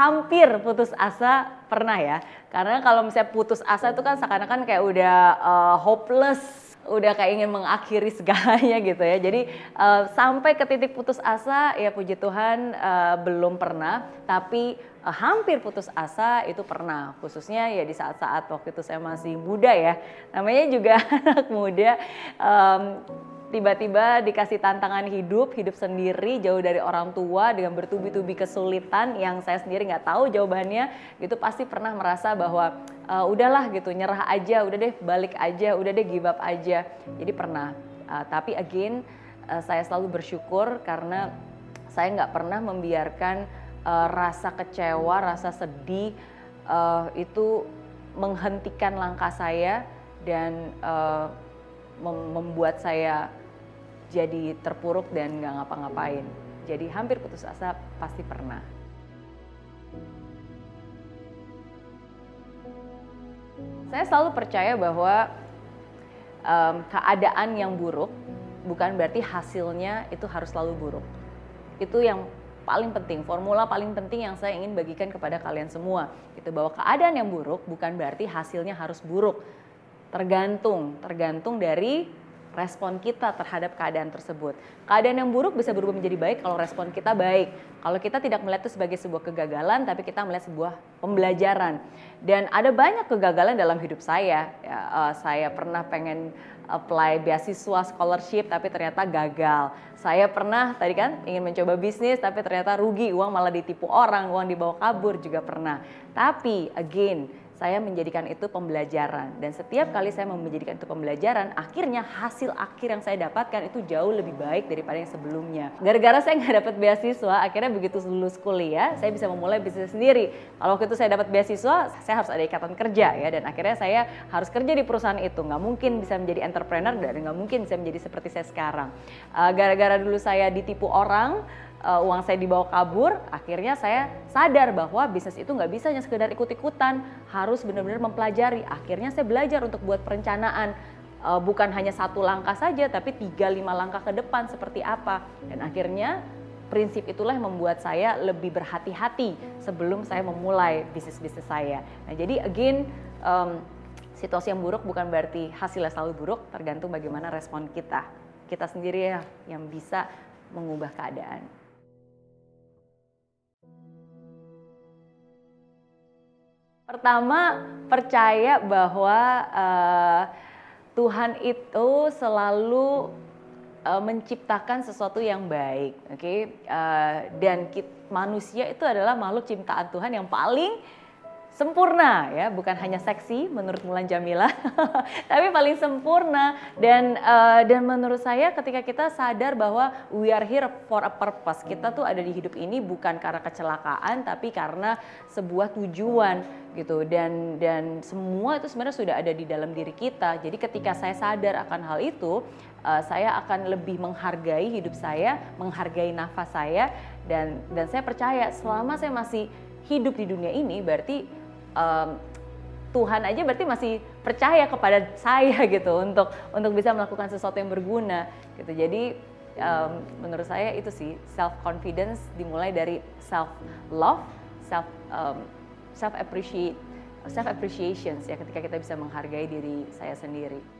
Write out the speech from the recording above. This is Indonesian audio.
hampir putus asa pernah ya. Karena kalau misalnya putus asa itu kan seakan-akan kayak udah uh, hopeless, udah kayak ingin mengakhiri segalanya gitu ya. Jadi uh, sampai ke titik putus asa ya puji Tuhan uh, belum pernah, tapi uh, hampir putus asa itu pernah. Khususnya ya di saat-saat waktu itu saya masih muda ya. Namanya juga anak muda. Um, tiba-tiba dikasih tantangan hidup, hidup sendiri jauh dari orang tua dengan bertubi-tubi kesulitan yang saya sendiri nggak tahu jawabannya, gitu pasti pernah merasa bahwa uh, udahlah gitu nyerah aja, udah deh balik aja, udah deh give up aja. Jadi pernah. Uh, tapi again uh, saya selalu bersyukur karena saya nggak pernah membiarkan uh, rasa kecewa, rasa sedih uh, itu menghentikan langkah saya dan uh, membuat saya jadi terpuruk dan nggak ngapa-ngapain. Jadi hampir putus asa pasti pernah. Saya selalu percaya bahwa um, keadaan yang buruk bukan berarti hasilnya itu harus selalu buruk. Itu yang paling penting, formula paling penting yang saya ingin bagikan kepada kalian semua. Itu bahwa keadaan yang buruk bukan berarti hasilnya harus buruk. Tergantung, tergantung dari respon kita terhadap keadaan tersebut. Keadaan yang buruk bisa berubah menjadi baik kalau respon kita baik. Kalau kita tidak melihat itu sebagai sebuah kegagalan, tapi kita melihat sebuah pembelajaran. Dan ada banyak kegagalan dalam hidup saya. Ya, uh, saya pernah pengen apply beasiswa scholarship, tapi ternyata gagal. Saya pernah tadi kan ingin mencoba bisnis, tapi ternyata rugi, uang malah ditipu orang, uang dibawa kabur juga pernah. Tapi again, saya menjadikan itu pembelajaran. Dan setiap kali saya menjadikan itu pembelajaran akhirnya hasil akhir yang saya dapatkan itu jauh lebih baik daripada yang sebelumnya. Gara-gara saya nggak dapat beasiswa akhirnya begitu lulus kuliah saya bisa memulai bisnis sendiri. Kalau waktu itu saya dapat beasiswa saya harus ada ikatan kerja ya. Dan akhirnya saya harus kerja di perusahaan itu. Nggak mungkin bisa menjadi entrepreneur dan nggak mungkin bisa menjadi seperti saya sekarang. Uh, gara-gara dulu saya ditipu orang uh, uang saya dibawa kabur, akhirnya saya sadar bahwa bisnis itu nggak bisa hanya sekedar ikut-ikutan, harus benar-benar mempelajari. Akhirnya saya belajar untuk buat perencanaan, uh, bukan hanya satu langkah saja, tapi tiga lima langkah ke depan seperti apa. Dan akhirnya prinsip itulah yang membuat saya lebih berhati-hati sebelum saya memulai bisnis-bisnis saya. Nah jadi again, um, situasi yang buruk bukan berarti hasilnya selalu buruk, tergantung bagaimana respon kita. Kita sendiri ya yang bisa mengubah keadaan. Pertama, percaya bahwa uh, Tuhan itu selalu uh, menciptakan sesuatu yang baik, oke? Okay? Uh, dan kita, manusia itu adalah makhluk ciptaan Tuhan yang paling sempurna ya, bukan hanya seksi menurut Mulan Jamila, tapi paling sempurna. Dan uh, dan menurut saya ketika kita sadar bahwa we are here for a purpose, kita tuh ada di hidup ini bukan karena kecelakaan tapi karena sebuah tujuan gitu. Dan dan semua itu sebenarnya sudah ada di dalam diri kita. Jadi ketika saya sadar akan hal itu, uh, saya akan lebih menghargai hidup saya, menghargai nafas saya dan dan saya percaya selama saya masih hidup di dunia ini berarti um, Tuhan aja berarti masih percaya kepada saya gitu untuk untuk bisa melakukan sesuatu yang berguna gitu. Jadi um, menurut saya itu sih self confidence dimulai dari self love, self um, self appreciate self appreciation ya ketika kita bisa menghargai diri saya sendiri.